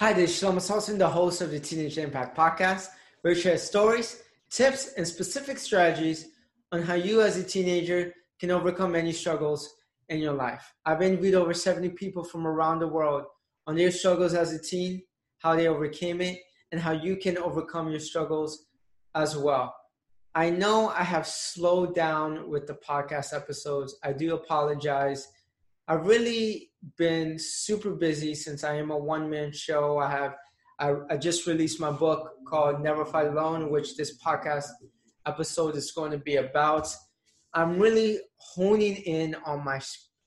Hi, this is Shlomo Salson, the host of the Teenage Impact Podcast, where we share stories, tips, and specific strategies on how you as a teenager can overcome any struggles in your life. I've interviewed over 70 people from around the world on their struggles as a teen, how they overcame it, and how you can overcome your struggles as well. I know I have slowed down with the podcast episodes. I do apologize. I've really been super busy since I am a one man show. I have I, I, just released my book called Never Fight Alone, which this podcast episode is going to be about. I'm really honing in on my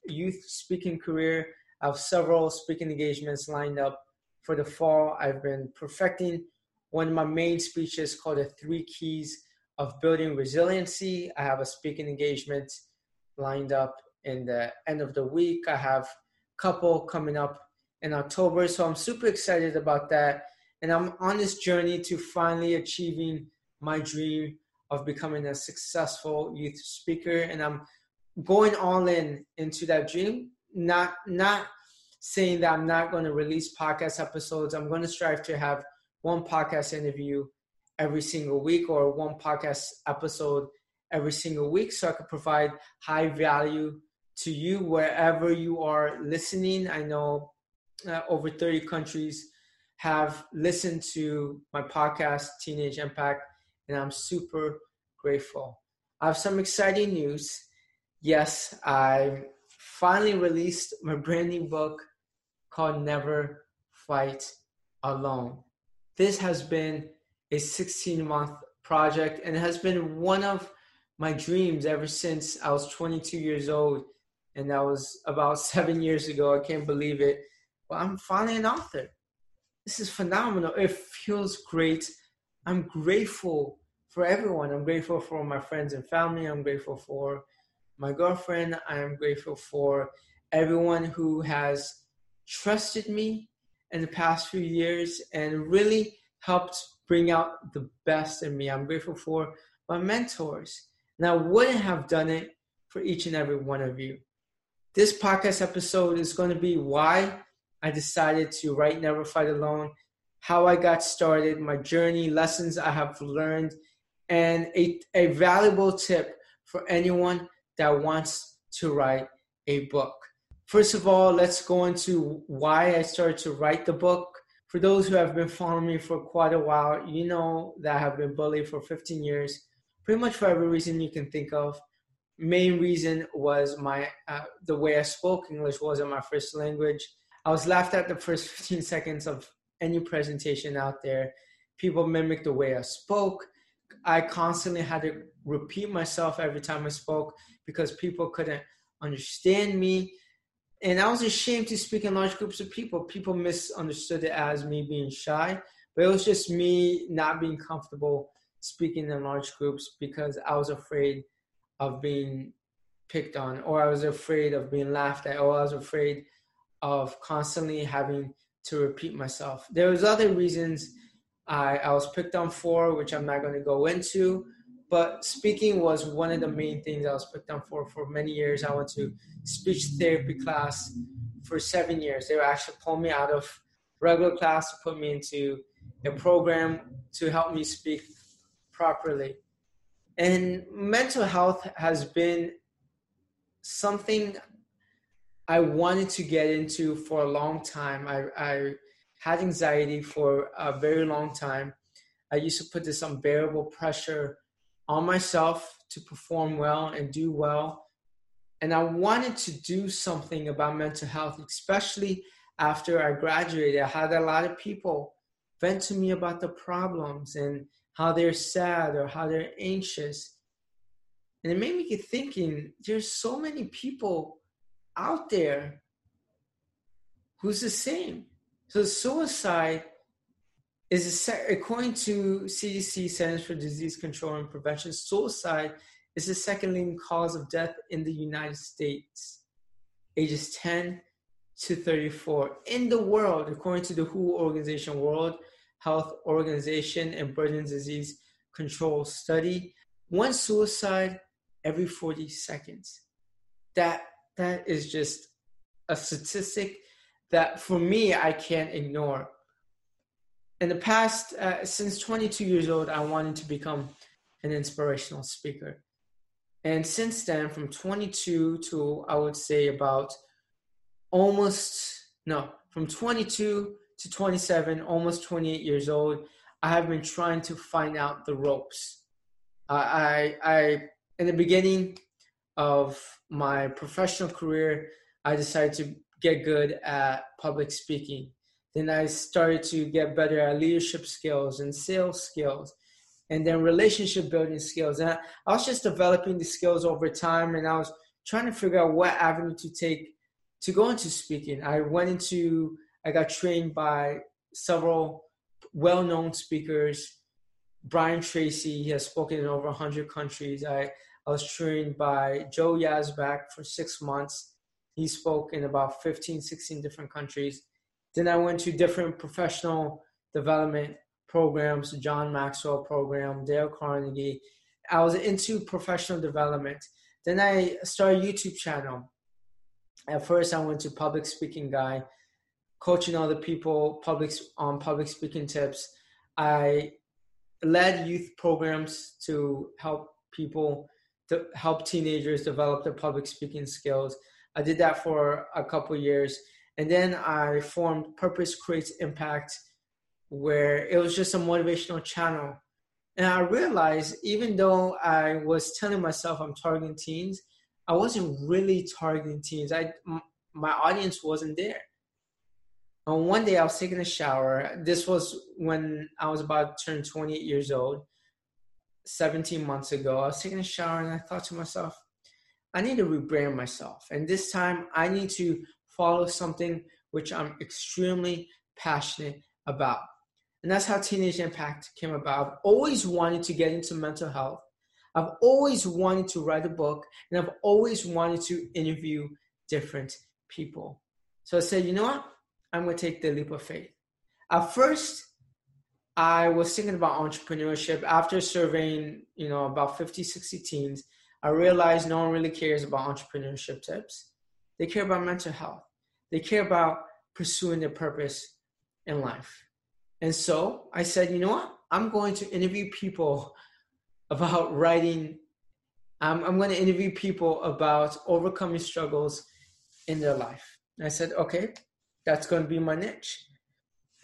youth speaking career. I have several speaking engagements lined up for the fall. I've been perfecting one of my main speeches called The Three Keys of Building Resiliency. I have a speaking engagement lined up in the end of the week. I have a couple coming up in October, so I'm super excited about that. And I'm on this journey to finally achieving my dream of becoming a successful youth speaker. And I'm going all in into that dream. Not not saying that I'm not going to release podcast episodes. I'm going to strive to have one podcast interview every single week or one podcast episode every single week so I could provide high value to you wherever you are listening. I know uh, over 30 countries have listened to my podcast, Teenage Impact, and I'm super grateful. I have some exciting news. Yes, I finally released my brand new book called Never Fight Alone. This has been a 16 month project and has been one of my dreams ever since I was 22 years old and that was about seven years ago. I can't believe it. But I'm finally an author. This is phenomenal. It feels great. I'm grateful for everyone. I'm grateful for my friends and family. I'm grateful for my girlfriend. I am grateful for everyone who has trusted me in the past few years and really helped bring out the best in me. I'm grateful for my mentors. And I wouldn't have done it for each and every one of you. This podcast episode is going to be why I decided to write Never Fight Alone, how I got started, my journey, lessons I have learned, and a, a valuable tip for anyone that wants to write a book. First of all, let's go into why I started to write the book. For those who have been following me for quite a while, you know that I have been bullied for 15 years, pretty much for every reason you can think of main reason was my uh, the way I spoke English wasn't my first language. I was laughed at the first 15 seconds of any presentation out there. People mimicked the way I spoke. I constantly had to repeat myself every time I spoke because people couldn't understand me. And I was ashamed to speak in large groups of people. People misunderstood it as me being shy, but it was just me not being comfortable speaking in large groups because I was afraid of being picked on, or I was afraid of being laughed at, or I was afraid of constantly having to repeat myself. There was other reasons I, I was picked on for, which I'm not going to go into. But speaking was one of the main things I was picked on for for many years. I went to speech therapy class for seven years. They were actually pulled me out of regular class to put me into a program to help me speak properly. And mental health has been something I wanted to get into for a long time. I, I had anxiety for a very long time. I used to put this unbearable pressure on myself to perform well and do well. And I wanted to do something about mental health, especially after I graduated. I had a lot of people vent to me about the problems and how they're sad or how they're anxious. And it made me get thinking there's so many people out there who's the same. So suicide is a, according to CDC Centers for Disease Control and Prevention, suicide is the second leading cause of death in the United States, ages 10 to 34. In the world, according to the WHO organization, World Health Organization and Burden Disease Control Study, one suicide every 40 seconds. That that is just a statistic that for me I can't ignore. in the past, uh, since 22 years old, I wanted to become an inspirational speaker. And since then, from 22 to I would say about almost, no, from 22 to 27, almost 28 years old, I have been trying to find out the ropes. I, I, in the beginning of my professional career, I decided to get good at public speaking. Then I started to get better at leadership skills and sales skills and then relationship building skills. And I, I was just developing the skills over time and I was trying to figure out what avenue to take to go into speaking. I went into, I got trained by several well known speakers. Brian Tracy, he has spoken in over 100 countries. I, I was trained by Joe Yazbeck for six months. He spoke in about 15, 16 different countries. Then I went to different professional development programs, John Maxwell program, Dale Carnegie. I was into professional development. Then I started a YouTube channel. At first, I went to public speaking guy, coaching other people public on public speaking tips. I led youth programs to help people to help teenagers develop their public speaking skills. I did that for a couple years. And then I formed Purpose Creates Impact, where it was just a motivational channel. And I realized even though I was telling myself I'm targeting teens, I wasn't really targeting teens. I, my audience wasn't there. One day I was taking a shower. This was when I was about to turn 28 years old, 17 months ago. I was taking a shower and I thought to myself, I need to rebrand myself. And this time I need to follow something which I'm extremely passionate about. And that's how Teenage Impact came about. I've always wanted to get into mental health. I've always wanted to write a book, and I've always wanted to interview different people. So I said, you know what? I'm going to take the leap of faith. At first, I was thinking about entrepreneurship. After surveying, you know, about 50, 60 teens, I realized no one really cares about entrepreneurship tips. They care about mental health. They care about pursuing their purpose in life. And so I said, you know what? I'm going to interview people about writing. I'm going to interview people about overcoming struggles in their life. And I said, okay, that's going to be my niche.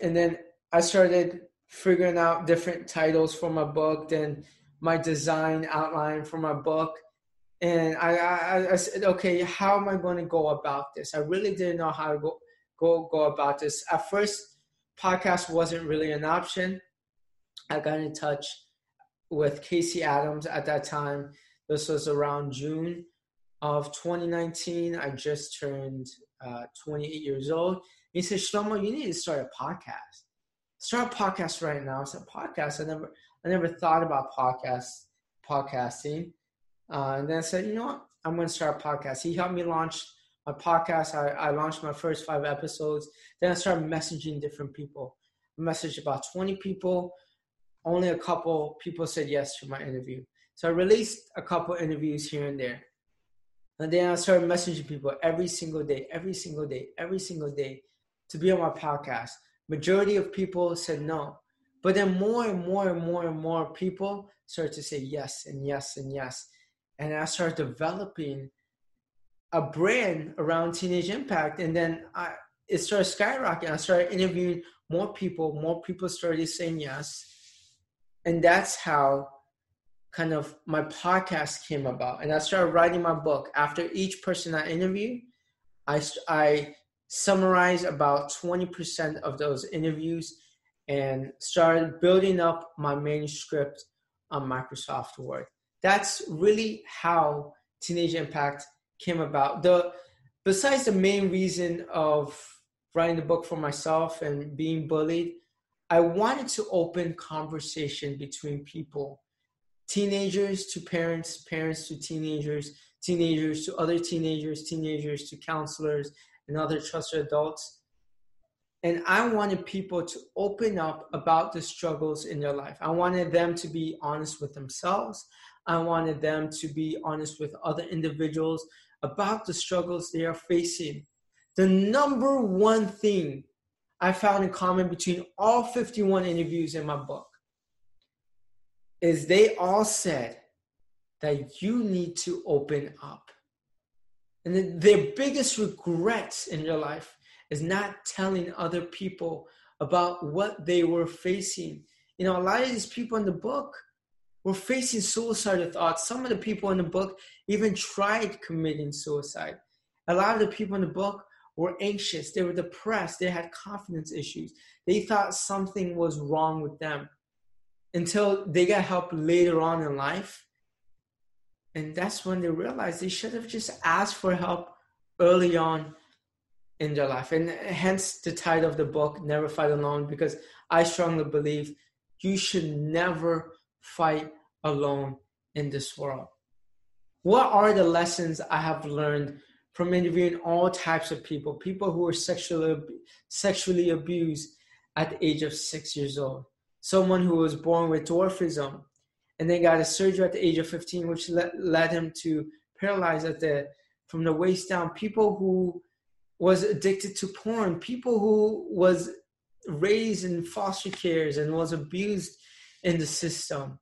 And then I started figuring out different titles for my book, then my design outline for my book and I, I, I said, okay, how am I going to go about this? I really didn't know how to go go go about this. At first, podcast wasn't really an option. I got in touch with Casey Adams at that time. This was around June of 2019. I just turned uh, 28 years old. He said, Shlomo, you need to start a podcast. Start a podcast right now. I said, podcast. I never, I never thought about podcast, podcasting. Uh, and then I said, you know what? I'm going to start a podcast. He helped me launch my podcast. I, I launched my first five episodes. Then I started messaging different people. I messaged about 20 people. Only a couple people said yes to my interview. So I released a couple interviews here and there. And then I started messaging people every single day, every single day, every single day to be on my podcast. Majority of people said no. But then more and more and more and more people started to say yes and yes and yes and I started developing a brand around Teenage Impact, and then I it started skyrocketing. I started interviewing more people. More people started saying yes, and that's how kind of my podcast came about. And I started writing my book. After each person I interviewed, I I summarized about twenty percent of those interviews and started building up my manuscript on Microsoft Word that's really how Teenage Impact came about. The besides the main reason of writing the book for myself and being bullied, I wanted to open conversation between people, teenagers to parents, parents to teenagers, teenagers to other teenagers, teenagers to counselors and other trusted adults. And I wanted people to open up about the struggles in their life. I wanted them to be honest with themselves. I wanted them to be honest with other individuals about the struggles they are facing. The number one thing I found in common between all 51 interviews in my book is they all said that you need to open up. And their biggest regrets in your life is not telling other people about what they were facing. You know, a lot of these people in the book were facing suicidal thoughts. Some of the people in the book even tried committing suicide. A lot of the people in the book were anxious, they were depressed, they had confidence issues. They thought something was wrong with them until they got help later on in life. And that's when they realized they should have just asked for help early on in their life. And hence the title of the book, Never Fight Alone, because I strongly believe you should never fight alone in this world. What are the lessons I have learned from interviewing all types of people, people who were sexually sexually abused at the age of six years old, someone who was born with dwarfism, and then got a surgery at the age of 15, which led, led him to paralyze at the from the waist down. People who was addicted to porn, people who was raised in foster cares and was abused in the system.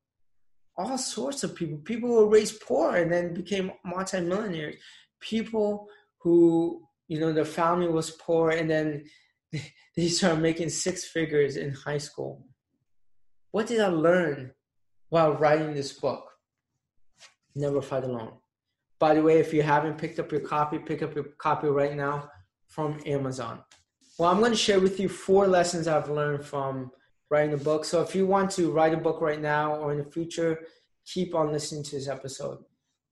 All sorts of people. People who were raised poor and then became multimillionaires. People who, you know, their family was poor and then they started making six figures in high school. What did I learn while writing this book? Never fight alone. By the way, if you haven't picked up your copy, pick up your copy right now from Amazon. Well, I'm going to share with you four lessons I've learned from writing a book. So if you want to write a book right now or in the future, keep on listening to this episode.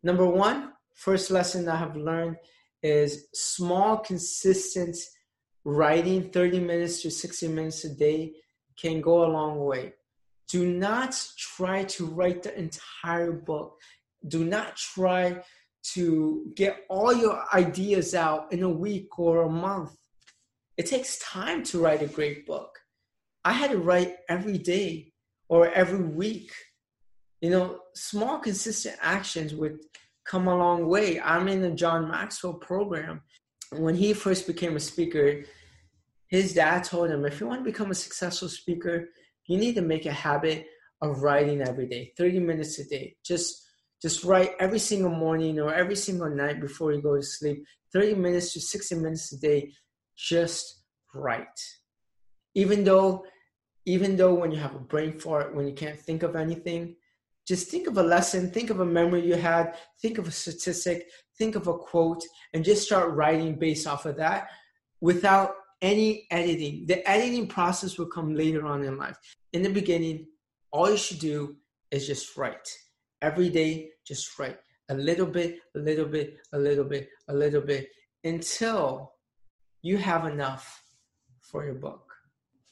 Number one, first lesson I have learned is small, consistent writing, 30 minutes to 60 minutes a day, can go a long way. Do not try to write the entire book. Do not try to get all your ideas out in a week or a month. It takes time to write a great book. I had to write every day or every week. You know, small, consistent actions would come a long way. I'm in the John Maxwell program. When he first became a speaker, his dad told him if you want to become a successful speaker, you need to make a habit of writing every day, 30 minutes a day. Just just write every single morning or every single night before you go to sleep, 30 minutes to 60 minutes a day, just write. Even though, even though when you have a brain fart, when you can't think of anything, just think of a lesson, think of a memory you had, think of a statistic, think of a quote, and just start writing based off of that without any editing. The editing process will come later on in life. In the beginning, all you should do is just write every day, just write a little bit, a little bit, a little bit, a little bit until you have enough for your book.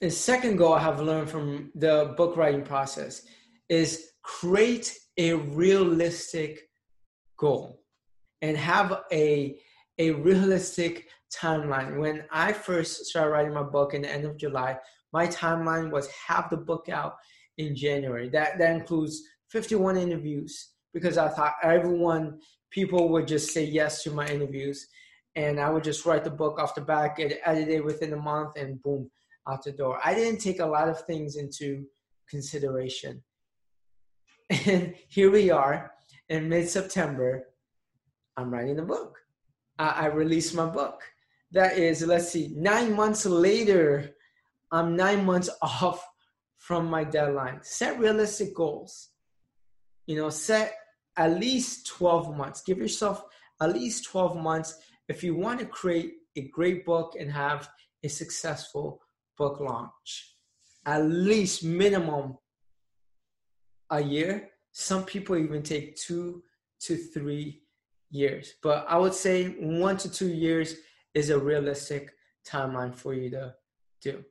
The second goal I have learned from the book writing process is create a realistic goal and have a, a realistic timeline. When I first started writing my book in the end of July, my timeline was have the book out in January. That that includes 51 interviews because I thought everyone, people would just say yes to my interviews. And I would just write the book off the back, get it within a month, and boom, out the door. I didn't take a lot of things into consideration. And here we are in mid September. I'm writing the book. I, I released my book. That is, let's see, nine months later, I'm nine months off from my deadline. Set realistic goals you know set at least 12 months give yourself at least 12 months if you want to create a great book and have a successful book launch at least minimum a year some people even take two to three years. But i would say one to two years is a realistic timeline for you to do.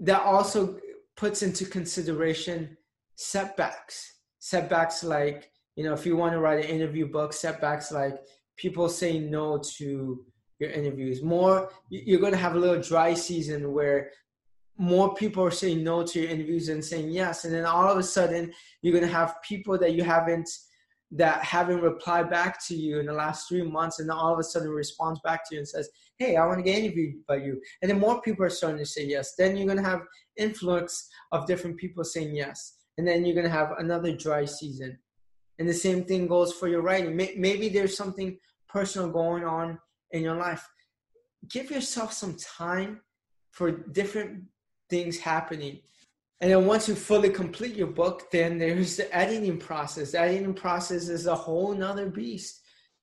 That also puts into consideration setbacks. Setbacks like you know if you want to write an interview book setbacks like people saying no to your interviews. More you're going to have a little dry season where more people are saying no to your interviews and saying yes. And then all of a sudden you're going to have people that you haven't that haven't replied back to you in the last three months and then all of a sudden responds back to you and says, Hey, I want to get interviewed by you. And then more people are starting to say yes. Then you're going to have influx of different people saying yes. And then you're going to have another dry season. And the same thing goes for your writing. Maybe there's something personal going on in your life. Give yourself some time for different things happening. And then once you fully complete your book, then there's the editing process. The editing process is a whole nother beast.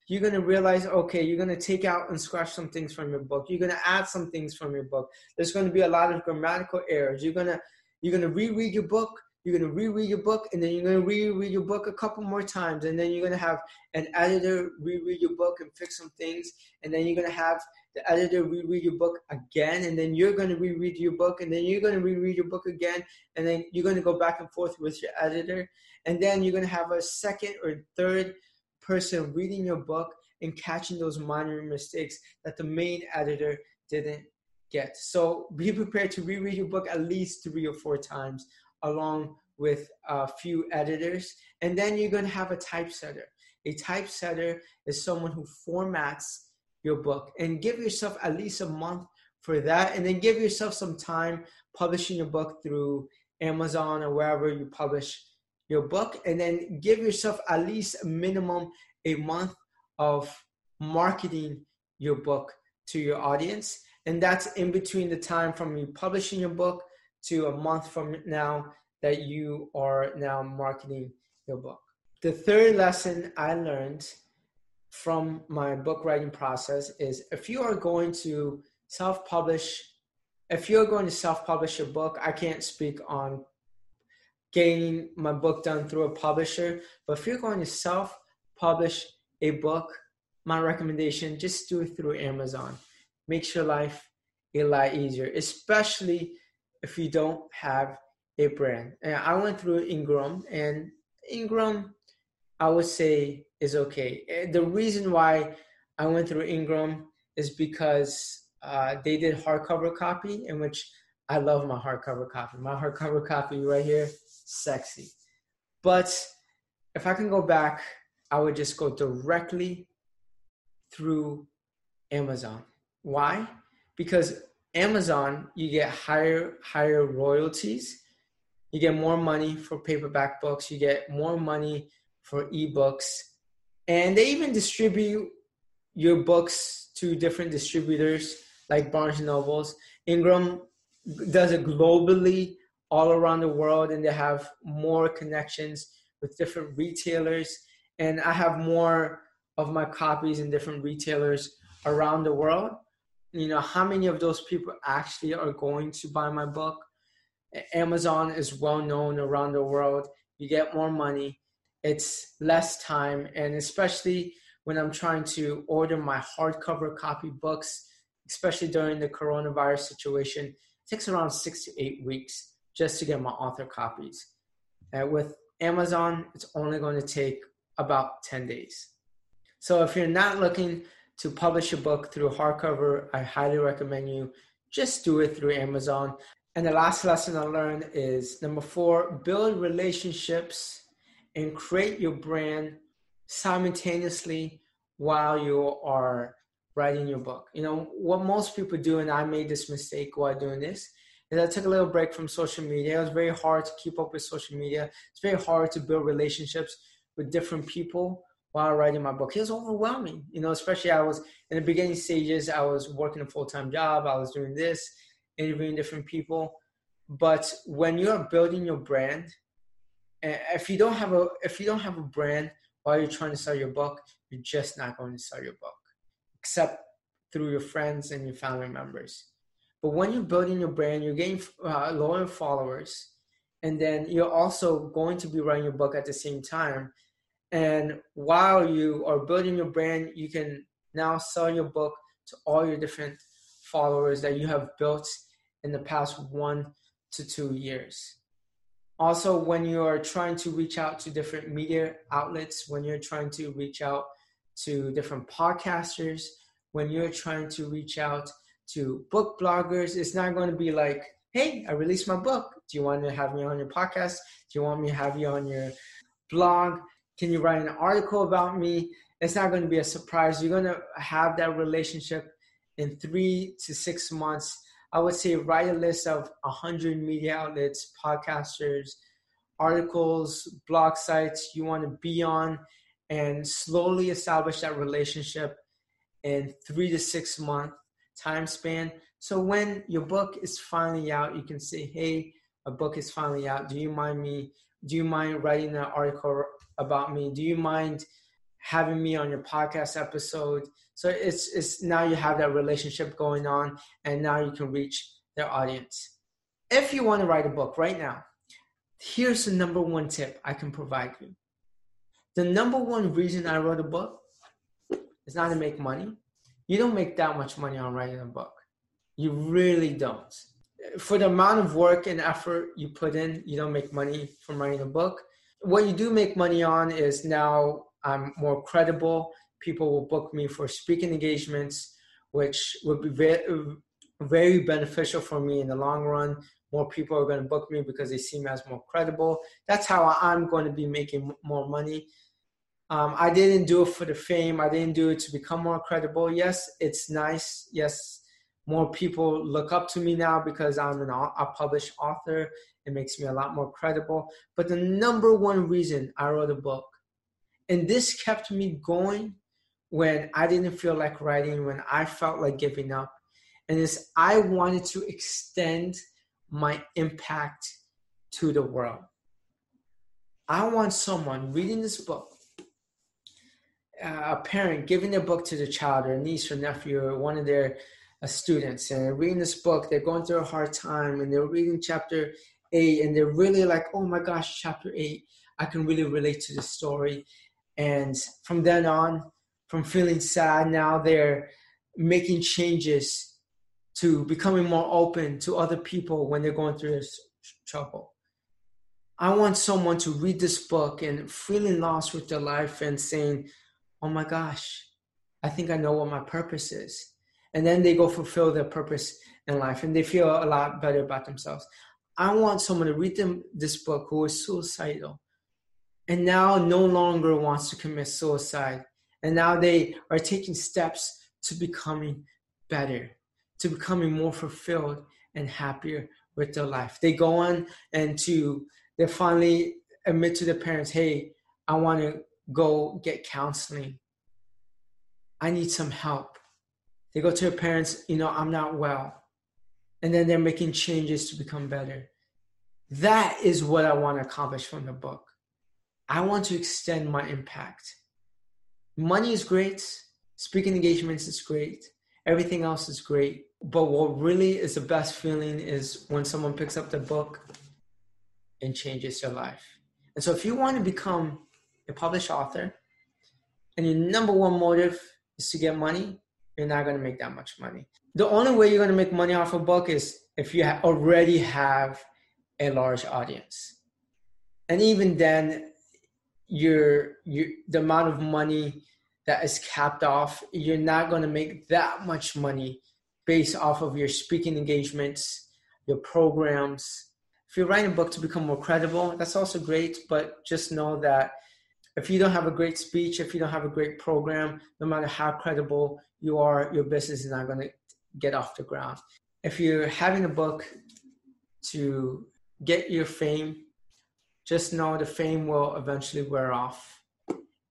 You're gonna realize, okay, you're gonna take out and scratch some things from your book. You're gonna add some things from your book. There's gonna be a lot of grammatical errors. You're gonna you're gonna reread your book you're to reread your book and then you're to reread your book a couple more times and then you're to have an editor reread your book and fix some things and then you're to have the editor reread your book again and then you're going to reread your book and then you're going to reread your book again and then you're going to go back and forth with your editor and then you're going to have a second or third person reading your book and catching those minor mistakes that the main editor didn't get so be prepared to reread your book at least three or four times along with a few editors. And then you're going to have a typesetter. A typesetter is someone who formats your book and give yourself at least a month for that. And then give yourself some time publishing your book through Amazon or wherever you publish your book. And then give yourself at least a minimum a month of marketing your book to your audience. And that's in between the time from you publishing your book to a month from now that you are now marketing your book. The third lesson I learned from my book writing process is if you are going to self publish, if you're going to self publish a book, I can't speak on getting my book done through a publisher, but if you're going to self publish a book, my recommendation just do it through Amazon. Makes your life a lot easier, especially if you don't have a brand. And I went through Ingram, and Ingram, I would say, is okay. Eh, the reason why I went through Ingram is because uh, they did hardcover copy, in which I love my hardcover copy. My hardcover copy right here, sexy. But if I can go back, I would just go directly through Amazon. Why? Because Amazon, you get higher higher royalties. You get more money for paperback books. You get more money for ebooks, and they even distribute your books to different distributors like Barnes and Nobles. Ingram does it globally, all around the world, and they have more connections with different retailers. And I have more of my copies in different retailers around the world. You know how many of those people actually are going to buy my book? Amazon is well known around the world. You get more money it's less time and especially when i'm trying to order my hardcover copy books especially during the coronavirus situation it takes around six to eight weeks just to get my author copies and with amazon it's only going to take about 10 days so if you're not looking to publish a book through hardcover, I highly recommend you just do it through Amazon. And the last lesson I learned is number four, build relationships and create your brand simultaneously while you are writing your book. You know, what most people do, and I made this mistake while doing this, is I took a little break from social media. It was very hard to keep up with social media. It's very hard to build relationships with different people while writing my book. It was overwhelming, you know, especially I was in the beginning stages, I was working a full-time job, I was doing this, interviewing different people. But when you're building your brand, if you don't have a if you don't have a brand while you're trying to sell your book, you're just not going to sell your book, except through your friends and your family members. But when you're building your brand, you're getting uh, loyal followers, and then you're also going to be writing your book at the same time and while you are building your brand, you can now sell your book to all your different followers that you have built in the past one to two years. Also, when you are trying to reach out to different media outlets, when you're trying to reach out to different podcasters, when you're trying to reach out to book bloggers, it's not going to be like, hey, I released my book. Do you want to have me on your podcast? Do you want me to have you on your blog? Can you write an article about me? It's not going to be a surprise. You're going to have that relationship in three to six months. I would say write a list of 100 media outlets, podcasters, articles, blog sites you want to be on, and slowly establish that relationship in three to six month time span. So when your book is finally out, you can say, "Hey, a book is finally out. Do you mind me? Do you mind writing an article about me? Do you mind having me on your podcast episode?" So it's it's now you have that relationship going on, and now you can reach their audience. If you want to write a book right now, here's the number one tip I can provide you. The number one reason I wrote a book is not to make money. You don't make that much money on writing a book. You really don't. For the amount of work and effort you put in, you don't make money from writing a book. What you do make money on is now I'm more credible. People will book me for speaking engagements, which would be very, very beneficial for me in the long run more people are going to book me because they see me as more credible. That's how I'm going to be making more money. Um, I didn't do it for the fame. I didn't do it to become more credible. Yes, it's nice. Yes, more people look up to me now because I'm an, a published author. It makes me a lot more credible. But the number one reason I wrote a book, and this kept me going when I didn't feel like writing, when I felt like giving up, and is I wanted to extend – my impact to the world. I want someone reading this book, uh, a parent giving their book to the child or niece or nephew or one of their uh, students, and reading this book, they're going through a hard time, and they're reading chapter eight, and they're really like, oh my gosh, chapter eight, I can really relate to the story. And from then on, from feeling sad, now they're making changes to becoming more open to other people when they're going through this trouble. I want someone to read this book and feeling lost with their life and saying, Oh my gosh, I think I know what my purpose is. And then they go fulfill their purpose in life and they feel a lot better about themselves. I want someone to read them this book who is suicidal and now no longer wants to commit suicide. And now they are taking steps to becoming better to becoming more fulfilled and happier with their life. They go on and to they finally admit to their parents, hey, I want to go get counseling. I need some help. They go to their parents, you know, I'm not well. And then they're making changes to become better. That is what I want to accomplish from the book. I want to extend my impact. Money is great, speaking engagements is great, everything else is great. But what really is the best feeling is when someone picks up the book and changes their life. And so if you want to become a published author and your number one motive is to get money, you're not going to make that much money. The only way you're going to make money off a book is if you already have a large audience. And even then, your, your the amount of money that is capped off, you're not going to make that much money based off of your speaking engagements, your programs. If you're writing a book to become more credible, that's also great, but just know that if you don't have a great speech, if you don't have a great program, no matter how credible you are, your business is not going to get off the ground. If you're having a book to get your fame, just know the fame will eventually wear off.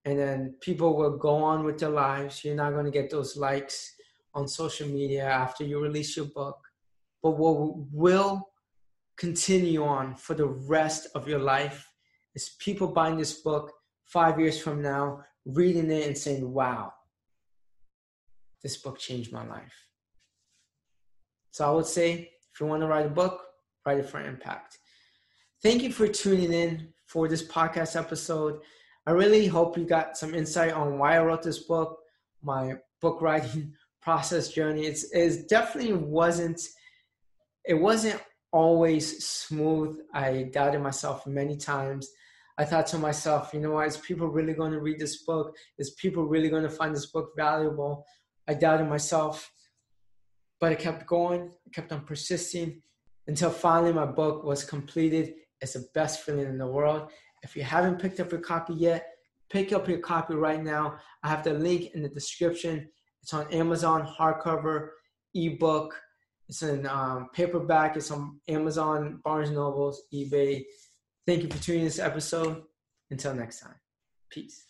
And then people will go on with their lives. You're not going to get those likes on social media after you release your book, but what will continue on for the rest of your life is people buying this book five years from now, reading it and saying, wow, this book changed my life. So I would say if you want to write a book, write it for impact. Thank you for tuning in for this podcast episode. I really hope you got some insight on why I wrote this book, my book writing process journey. It's, it definitely wasn't, it wasn't always smooth. I doubted myself many times. I thought to myself, you know what, is people really going to read this book? Is people really going to find this book valuable? I doubted myself, but I kept going, I kept on persisting until finally my book was completed. It's the best feeling in the world. If you haven't picked up your copy yet, Pick up your copy right now. I have the link in the description. It's on Amazon, hardcover, ebook. It's in um, paperback. It's on Amazon, Barnes Nobles, eBay. Thank you for tuning in this episode. Until next time, peace.